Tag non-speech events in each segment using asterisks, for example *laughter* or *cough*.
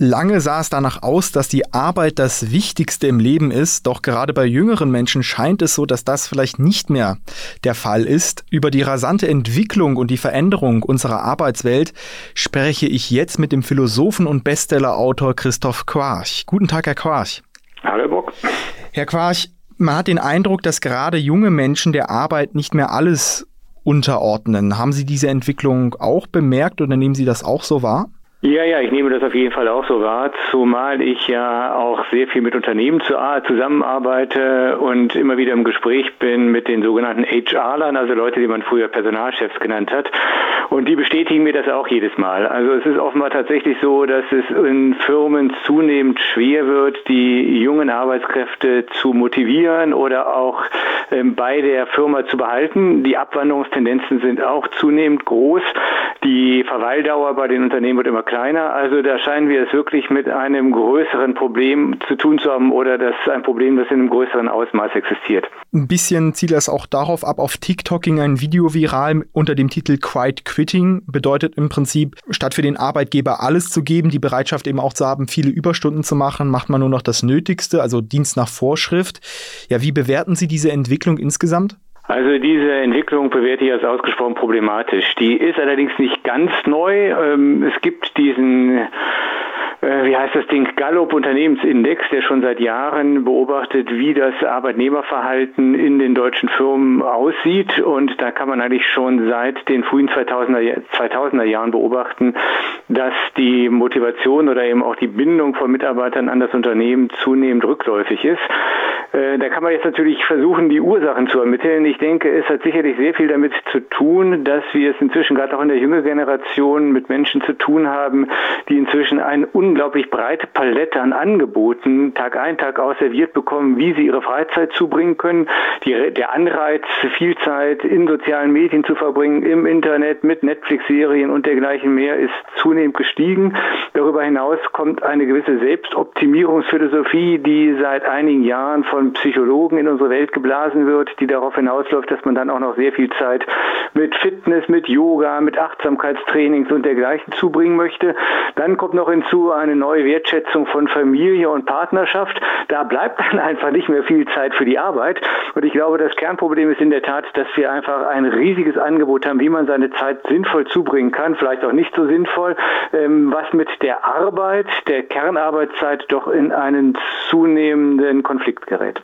Lange sah es danach aus, dass die Arbeit das Wichtigste im Leben ist, doch gerade bei jüngeren Menschen scheint es so, dass das vielleicht nicht mehr der Fall ist. Über die rasante Entwicklung und die Veränderung unserer Arbeitswelt spreche ich jetzt mit dem Philosophen und Bestsellerautor Christoph Quarch. Guten Tag, Herr Quarch. Hallo, Bock. Herr Quarch, man hat den Eindruck, dass gerade junge Menschen der Arbeit nicht mehr alles unterordnen. Haben Sie diese Entwicklung auch bemerkt oder nehmen Sie das auch so wahr? Ja, ja, ich nehme das auf jeden Fall auch so wahr, zumal ich ja auch sehr viel mit Unternehmen zusammenarbeite und immer wieder im Gespräch bin mit den sogenannten HR-Lern, also Leute, die man früher Personalchefs genannt hat. Und die bestätigen mir das auch jedes Mal. Also es ist offenbar tatsächlich so, dass es in Firmen zunehmend schwer wird, die jungen Arbeitskräfte zu motivieren oder auch bei der Firma zu behalten. Die Abwanderungstendenzen sind auch zunehmend groß. Die Verweildauer bei den Unternehmen wird immer kleiner. Also da scheinen wir es wirklich mit einem größeren Problem zu tun zu haben oder das ein Problem, das in einem größeren Ausmaß existiert. Ein bisschen zielt das auch darauf ab, auf TikTok ging ein Video viral unter dem Titel Quiet Quitting. Bedeutet im Prinzip, statt für den Arbeitgeber alles zu geben, die Bereitschaft eben auch zu haben, viele Überstunden zu machen, macht man nur noch das Nötigste, also Dienst nach Vorschrift. Ja, wie bewerten Sie diese Entwicklung insgesamt? Also diese Entwicklung bewerte ich als ausgesprochen problematisch. Die ist allerdings nicht ganz neu. Ähm, es gibt diesen wie heißt das Ding, Gallup Unternehmensindex, der schon seit Jahren beobachtet, wie das Arbeitnehmerverhalten in den deutschen Firmen aussieht. Und da kann man eigentlich schon seit den frühen 2000er, 2000er Jahren beobachten, dass die Motivation oder eben auch die Bindung von Mitarbeitern an das Unternehmen zunehmend rückläufig ist. Äh, da kann man jetzt natürlich versuchen, die Ursachen zu ermitteln. Ich denke, es hat sicherlich sehr viel damit zu tun, dass wir es inzwischen gerade auch in der jüngeren Generation mit Menschen zu tun haben, die inzwischen eine unglaublich breite Palette an Angeboten Tag ein, Tag aus serviert bekommen, wie sie ihre Freizeit zubringen können. Die, der Anreiz, viel Zeit in sozialen Medien zu verbringen, im Internet, mit Netflix-Serien und dergleichen mehr, ist zunehmend gestiegen. Darüber hinaus kommt eine gewisse Selbstoptimierungsphilosophie, die seit einigen Jahren von Psychologen in unsere Welt geblasen wird, die darauf hinausläuft, dass man dann auch noch sehr viel Zeit mit Fitness, mit Yoga, mit Achtsamkeitstrainings und dergleichen zubringen möchte. Dann kommt noch hinzu eine neue Wertschätzung von Familie und Partnerschaft. Da bleibt dann *laughs* einfach nicht mehr viel Zeit für die Arbeit. Und ich glaube, das Kernproblem ist in der Tat, dass wir einfach ein riesiges Angebot haben, wie man seine Zeit sinnvoll zubringen kann, vielleicht auch nicht so sinnvoll, ähm, was mit der Arbeit, der Kernarbeitszeit doch in einen zunehmenden Konflikt gerät.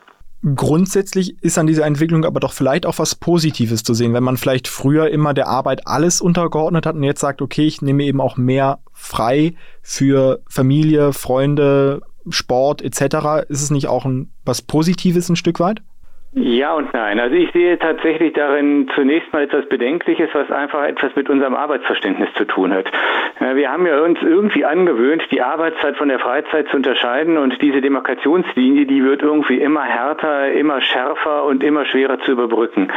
Grundsätzlich ist an dieser Entwicklung aber doch vielleicht auch was Positives zu sehen, wenn man vielleicht früher immer der Arbeit alles untergeordnet hat und jetzt sagt, okay, ich nehme eben auch mehr frei für Familie, Freunde, Sport etc. Ist es nicht auch ein, was Positives ein Stück weit? Ja und nein. Also ich sehe tatsächlich darin zunächst mal etwas Bedenkliches, was einfach etwas mit unserem Arbeitsverständnis zu tun hat. Wir haben ja uns irgendwie angewöhnt, die Arbeitszeit von der Freizeit zu unterscheiden und diese Demarkationslinie, die wird irgendwie immer härter, immer schärfer und immer schwerer zu überbrücken.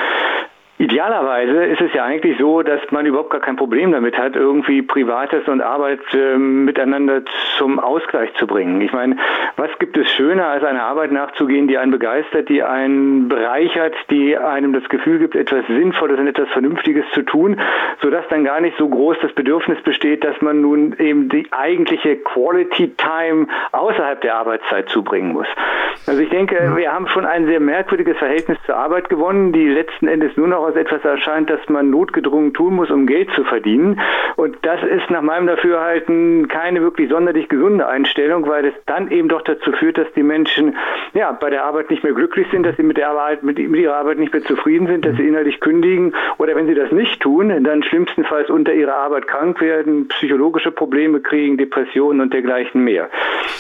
Idealerweise ist es ja eigentlich so, dass man überhaupt gar kein Problem damit hat, irgendwie Privates und Arbeit äh, miteinander zum Ausgleich zu bringen. Ich meine, was gibt es schöner, als einer Arbeit nachzugehen, die einen begeistert, die einen bereichert, die einem das Gefühl gibt, etwas Sinnvolles und etwas Vernünftiges zu tun, sodass dann gar nicht so groß das Bedürfnis besteht, dass man nun eben die eigentliche Quality Time außerhalb der Arbeitszeit zubringen muss. Also ich denke, wir haben schon ein sehr merkwürdiges Verhältnis zur Arbeit gewonnen, die letzten Endes nur noch aus etwas erscheint, das man notgedrungen tun muss, um Geld zu verdienen. Und das ist nach meinem Dafürhalten keine wirklich sonderlich gesunde Einstellung, weil es dann eben doch dazu führt, dass die Menschen ja bei der Arbeit nicht mehr glücklich sind, dass sie mit der Arbeit, mit, mit ihrer Arbeit nicht mehr zufrieden sind, dass sie innerlich kündigen oder wenn sie das nicht tun, dann schlimmstenfalls unter ihrer Arbeit krank werden, psychologische Probleme kriegen, Depressionen und dergleichen mehr.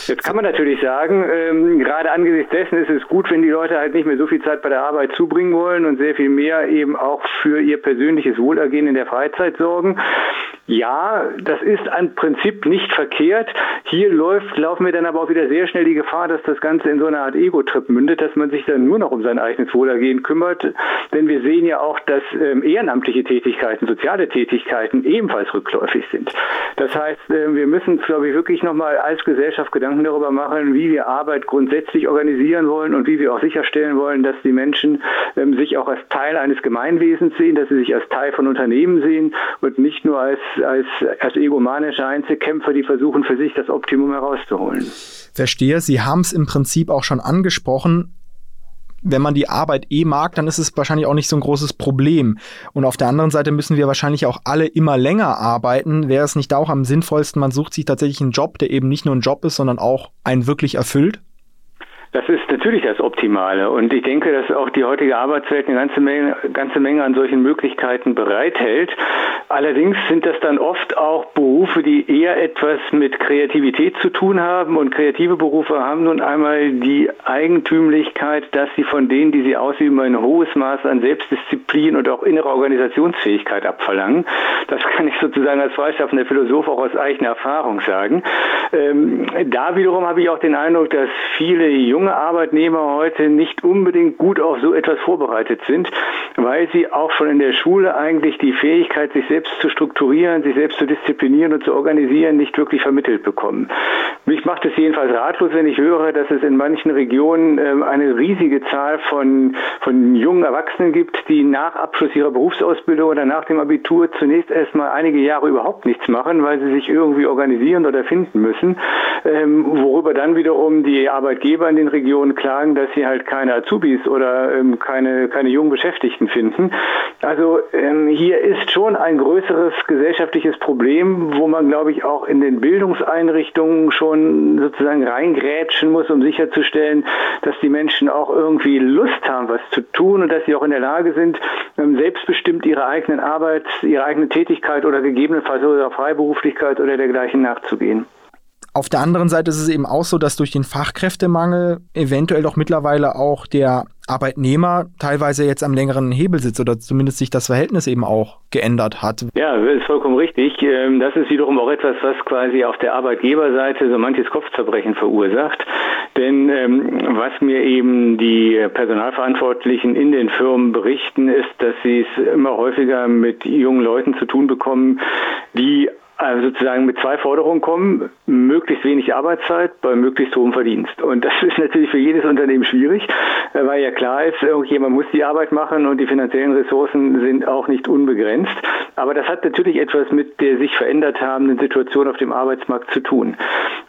Jetzt kann man natürlich sagen, ähm, gerade angesichts dessen ist es gut, wenn die Leute halt nicht mehr so viel Zeit bei der Arbeit zubringen wollen und sehr viel mehr eben auch für ihr persönliches Wohlergehen in der Freizeit sorgen. Ja, das ist ein Prinzip nicht verkehrt. Hier läuft, laufen wir dann aber auch wieder sehr schnell die Gefahr, dass das Ganze in so eine Art Ego-Trip mündet, dass man sich dann nur noch um sein eigenes Wohlergehen kümmert. Denn wir sehen ja auch, dass ähm, ehrenamtliche Tätigkeiten, soziale Tätigkeiten ebenfalls rückläufig sind. Das heißt, äh, wir müssen, glaube ich, wirklich nochmal als Gesellschaft Gedanken darüber machen, wie wir Arbeit grundsätzlich organisieren wollen und wie wir auch sicherstellen wollen, dass die Menschen ähm, sich auch als Teil eines Gemeinwesens sehen, dass sie sich als Teil von Unternehmen sehen und nicht nur als als, als egomanische Einzelkämpfer, die versuchen für sich das Optimum herauszuholen. Verstehe, Sie haben es im Prinzip auch schon angesprochen wenn man die Arbeit eh mag, dann ist es wahrscheinlich auch nicht so ein großes Problem. Und auf der anderen Seite müssen wir wahrscheinlich auch alle immer länger arbeiten. Wäre es nicht auch am sinnvollsten, man sucht sich tatsächlich einen Job, der eben nicht nur ein Job ist, sondern auch einen wirklich erfüllt? Das ist natürlich das Optimale. Und ich denke, dass auch die heutige Arbeitswelt eine ganze Menge, ganze Menge an solchen Möglichkeiten bereithält. Allerdings sind das dann oft auch Berufe, die eher etwas mit Kreativität zu tun haben. Und kreative Berufe haben nun einmal die Eigentümlichkeit, dass sie von denen, die sie ausüben, ein hohes Maß an Selbstdisziplin und auch innere Organisationsfähigkeit abverlangen. Das kann ich sozusagen als freischaffender Philosoph auch aus eigener Erfahrung sagen. Ähm, da wiederum habe ich auch den Eindruck, dass viele junge Arbeitnehmer heute nicht unbedingt gut auf so etwas vorbereitet sind, weil sie auch schon in der Schule eigentlich die Fähigkeit, sich selbst zu strukturieren, sich selbst zu disziplinieren und zu organisieren, nicht wirklich vermittelt bekommen. Mich macht es jedenfalls ratlos, wenn ich höre, dass es in manchen Regionen ähm, eine riesige Zahl von, von jungen Erwachsenen gibt, die nach Abschluss ihrer Berufsausbildung oder nach dem Abitur zunächst erstmal einige Jahre überhaupt nichts machen, weil sie sich irgendwie organisieren oder finden müssen, ähm, worüber dann wiederum die Arbeitgeber in den Regionen klagen, dass sie halt keine Azubis oder ähm, keine, keine jungen Beschäftigten finden. Also hier ist schon ein größeres gesellschaftliches Problem, wo man, glaube ich, auch in den Bildungseinrichtungen schon sozusagen reingrätschen muss, um sicherzustellen, dass die Menschen auch irgendwie Lust haben, was zu tun und dass sie auch in der Lage sind, ähm, selbstbestimmt ihre eigenen Arbeit, ihre eigene Tätigkeit oder gegebenenfalls sogar Freiberuflichkeit oder dergleichen nachzugehen. Auf der anderen Seite ist es eben auch so, dass durch den Fachkräftemangel eventuell doch mittlerweile auch der Arbeitnehmer teilweise jetzt am längeren Hebel sitzt oder zumindest sich das Verhältnis eben auch geändert hat. Ja, ist vollkommen richtig. Ähm, das ist wiederum auch etwas, was quasi auf der Arbeitgeberseite so manches Kopfzerbrechen verursacht. Denn ähm, was mir eben die Personalverantwortlichen in den Firmen berichten, ist, dass sie es immer häufiger mit jungen Leuten zu tun bekommen, die also sozusagen mit zwei Forderungen kommen, möglichst wenig Arbeitszeit bei möglichst hohem Verdienst. Und das *laughs* ist natürlich für jedes Unternehmen schwierig, äh, weil ja klar ist, irgendjemand muss die Arbeit machen und die finanziellen Ressourcen sind auch nicht unbegrenzt. Aber das hat natürlich etwas mit der sich verändert habenden Situation auf dem Arbeitsmarkt zu tun.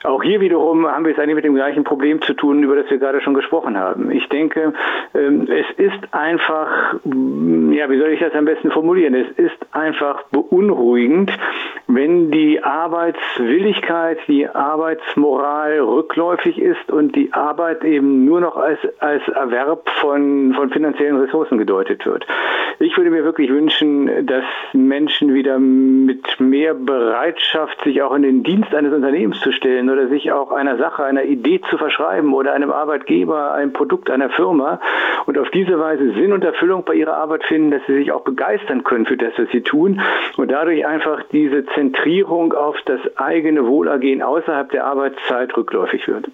Auch hier wiederum haben wir es eigentlich mit dem gleichen Problem zu tun, über das wir gerade schon gesprochen haben. Ich denke, ähm, es ist einfach, ja, wie soll ich das am besten formulieren? Es ist einfach beunruhigend, wenn die Arbeitswilligkeit, die Arbeitsmoral rückläufig ist und die Arbeit eben nur noch als, als Erwerb von, von finanziellen Ressourcen gedeutet wird. Ich würde mir wirklich wünschen, dass Menschen wieder mit mehr Bereitschaft, sich auch in den Dienst eines Unternehmens zu stellen oder sich auch einer Sache, einer Idee zu verschreiben oder einem Arbeitgeber, einem Produkt einer Firma und auf diese Weise Sinn und Erfüllung bei ihrer Arbeit finden, dass sie sich auch begeistern können für das, was sie tun und dadurch einfach diese Zentrierung auf das eigene Wohlergehen außerhalb der Arbeitszeit rückläufig wird.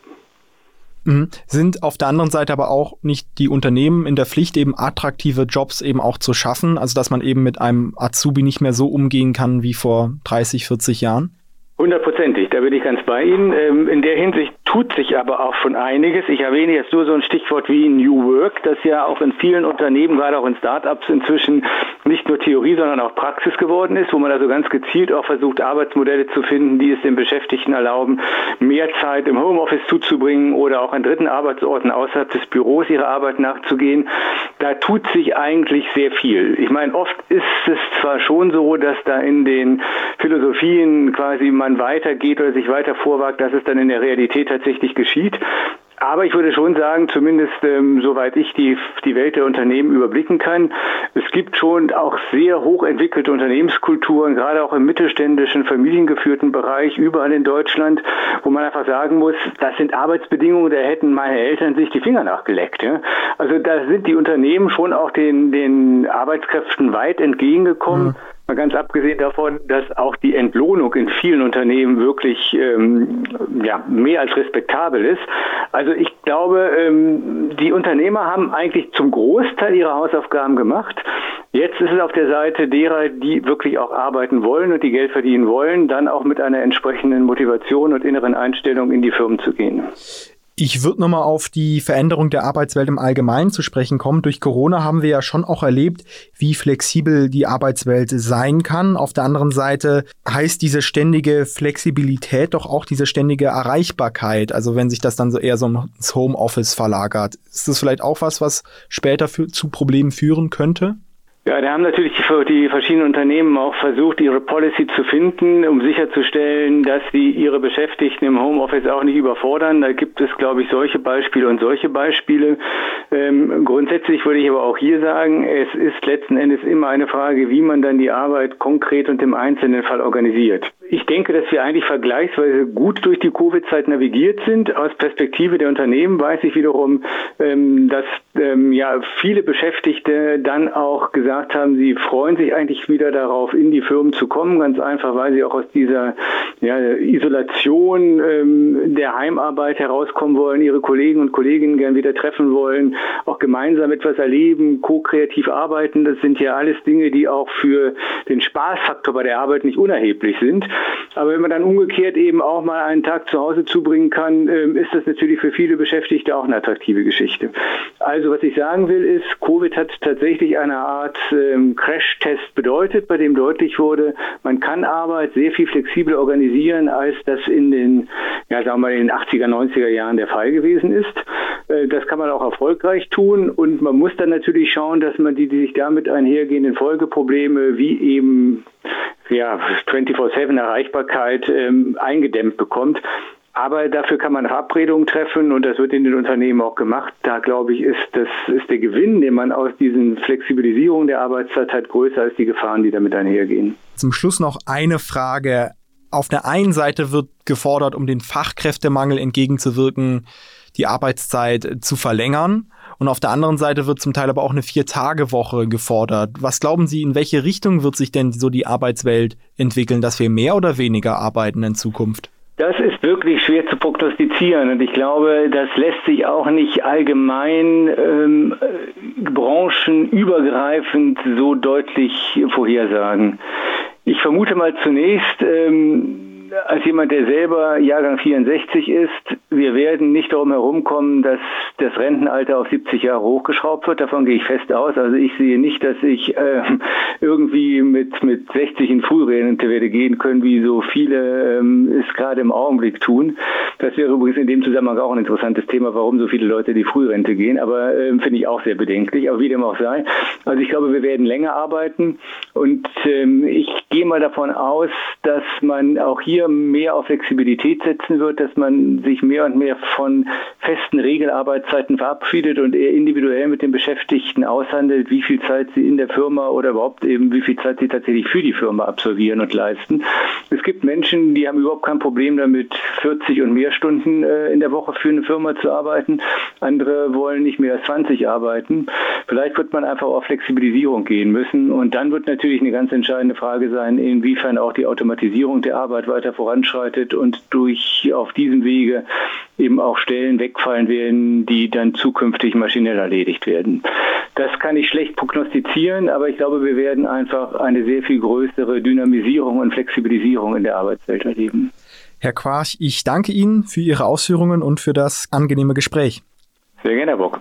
Mhm. Sind auf der anderen Seite aber auch nicht die Unternehmen in der Pflicht, eben attraktive Jobs eben auch zu schaffen, also dass man eben mit einem Azubi nicht mehr so umgehen kann wie vor 30, 40 Jahren? Hundertprozentig, da bin ich ganz bei Ihnen. Ähm, in der Hinsicht tut sich aber auch schon einiges. Ich erwähne jetzt nur so ein Stichwort wie New Work, das ja auch in vielen Unternehmen, gerade auch in Startups inzwischen nicht nur Theorie, sondern auch Praxis geworden ist, wo man also ganz gezielt auch versucht, Arbeitsmodelle zu finden, die es den Beschäftigten erlauben, mehr Zeit im Homeoffice zuzubringen oder auch an dritten Arbeitsorten außerhalb des Büros ihrer Arbeit nachzugehen. Da tut sich eigentlich sehr viel. Ich meine, oft ist es zwar schon so, dass da in den Philosophien quasi man weitergeht oder sich weiter vorwagt, dass es dann in der Realität tatsächlich geschieht. Aber ich würde schon sagen, zumindest ähm, soweit ich die, die Welt der Unternehmen überblicken kann, es gibt schon auch sehr hochentwickelte Unternehmenskulturen, gerade auch im mittelständischen, familiengeführten Bereich überall in Deutschland, wo man einfach sagen muss, das sind Arbeitsbedingungen, da hätten meine Eltern sich die Finger nachgeleckt. Ja? Also da sind die Unternehmen schon auch den, den Arbeitskräften weit entgegengekommen. Mhm. Mal ganz abgesehen davon, dass auch die Entlohnung in vielen Unternehmen wirklich ähm, ja, mehr als respektabel ist. Also ich glaube, ähm, die Unternehmer haben eigentlich zum Großteil ihre Hausaufgaben gemacht. Jetzt ist es auf der Seite derer, die wirklich auch arbeiten wollen und die Geld verdienen wollen, dann auch mit einer entsprechenden Motivation und inneren Einstellung in die Firmen zu gehen. Ich würde nochmal auf die Veränderung der Arbeitswelt im Allgemeinen zu sprechen kommen. Durch Corona haben wir ja schon auch erlebt, wie flexibel die Arbeitswelt sein kann. Auf der anderen Seite heißt diese ständige Flexibilität doch auch diese ständige Erreichbarkeit. Also wenn sich das dann so eher so ins Homeoffice verlagert. Ist das vielleicht auch was, was später für, zu Problemen führen könnte? Ja, da haben natürlich die, verschiedenen Unternehmen auch versucht, ihre Policy zu finden, um sicherzustellen, dass sie ihre Beschäftigten im Homeoffice auch nicht überfordern. Da gibt es, glaube ich, solche Beispiele und solche Beispiele. Ähm, grundsätzlich würde ich aber auch hier sagen, es ist letzten Endes immer eine Frage, wie man dann die Arbeit konkret und im einzelnen Fall organisiert. Ich denke, dass wir eigentlich vergleichsweise gut durch die Covid-Zeit navigiert sind. Aus Perspektive der Unternehmen weiß ich wiederum, ähm, dass ähm, ja viele Beschäftigte dann auch gesagt haben, sie freuen sich eigentlich wieder darauf, in die Firmen zu kommen, ganz einfach, weil sie auch aus dieser ja, Isolation ähm, der Heimarbeit herauskommen wollen, ihre Kollegen und Kolleginnen gern wieder treffen wollen, auch gemeinsam etwas erleben, ko-kreativ arbeiten. Das sind ja alles Dinge, die auch für den Spaßfaktor bei der Arbeit nicht unerheblich sind. Aber wenn man dann umgekehrt eben auch mal einen Tag zu Hause zubringen kann, ähm, ist das natürlich für viele Beschäftigte auch eine attraktive Geschichte. Also was ich sagen will ist, Covid hat tatsächlich eine Art ähm, Crash-Test bedeutet, bei dem deutlich wurde, man kann Arbeit sehr viel flexibler organisieren, als das in den, ja, sagen wir mal, in den 80er, 90er Jahren der Fall gewesen ist. Äh, das kann man auch erfolgreich tun und man muss dann natürlich schauen, dass man die, die sich damit einhergehenden Folgeprobleme wie eben ja, 24-7 Erreichbarkeit ähm, eingedämmt bekommt. Aber dafür kann man Verabredungen treffen und das wird in den Unternehmen auch gemacht. Da glaube ich, ist, das, ist der Gewinn, den man aus diesen Flexibilisierungen der Arbeitszeit hat, größer als die Gefahren, die damit einhergehen. Zum Schluss noch eine Frage. Auf der einen Seite wird gefordert, um den Fachkräftemangel entgegenzuwirken, die Arbeitszeit zu verlängern. Und auf der anderen Seite wird zum Teil aber auch eine Vier-Tage-Woche gefordert. Was glauben Sie, in welche Richtung wird sich denn so die Arbeitswelt entwickeln, dass wir mehr oder weniger arbeiten in Zukunft? Das ist wirklich schwer zu prognostizieren und ich glaube, das lässt sich auch nicht allgemein ähm, branchenübergreifend so deutlich vorhersagen. Ich vermute mal zunächst, ähm, als jemand, der selber Jahrgang 64 ist, wir werden nicht darum herumkommen, dass das Rentenalter auf 70 Jahre hochgeschraubt wird. Davon gehe ich fest aus. Also ich sehe nicht, dass ich äh, irgendwie mit, mit 60 in Frührente werde gehen können, wie so viele ähm, es gerade im Augenblick tun. Das wäre übrigens in dem Zusammenhang auch ein interessantes Thema, warum so viele Leute die Frührente gehen. Aber ähm, finde ich auch sehr bedenklich. Aber wie dem auch sei. Also ich glaube, wir werden länger arbeiten. Und ähm, ich gehe mal davon aus, dass man auch hier mehr auf Flexibilität setzen wird, dass man sich mehr und mehr von festen Regelarbeitszeiten verabschiedet und eher individuell mit den Beschäftigten aushandelt, wie viel Zeit sie in der Firma oder überhaupt eben wie viel Zeit sie tatsächlich für die Firma absolvieren und leisten. Es gibt Menschen, die haben überhaupt kein Problem damit, 40 und mehr Stunden äh, in der Woche für eine Firma zu arbeiten. Andere wollen nicht mehr als 20 arbeiten. Vielleicht wird man einfach auf Flexibilisierung gehen müssen. Und dann wird natürlich eine ganz entscheidende Frage sein, inwiefern auch die Automatisierung der Arbeit weiter voranschreitet und durch auf diesem Wege eben auch Stellen wegfallen werden, die dann zukünftig maschinell erledigt werden. Das kann ich schlecht prognostizieren, aber ich glaube, wir werden einfach eine sehr viel größere Dynamisierung und Flexibilisierung in der Arbeitswelt erleben. Herr Quarch, ich danke Ihnen für Ihre Ausführungen und für das angenehme Gespräch. Sehr gerne, Herr Bock.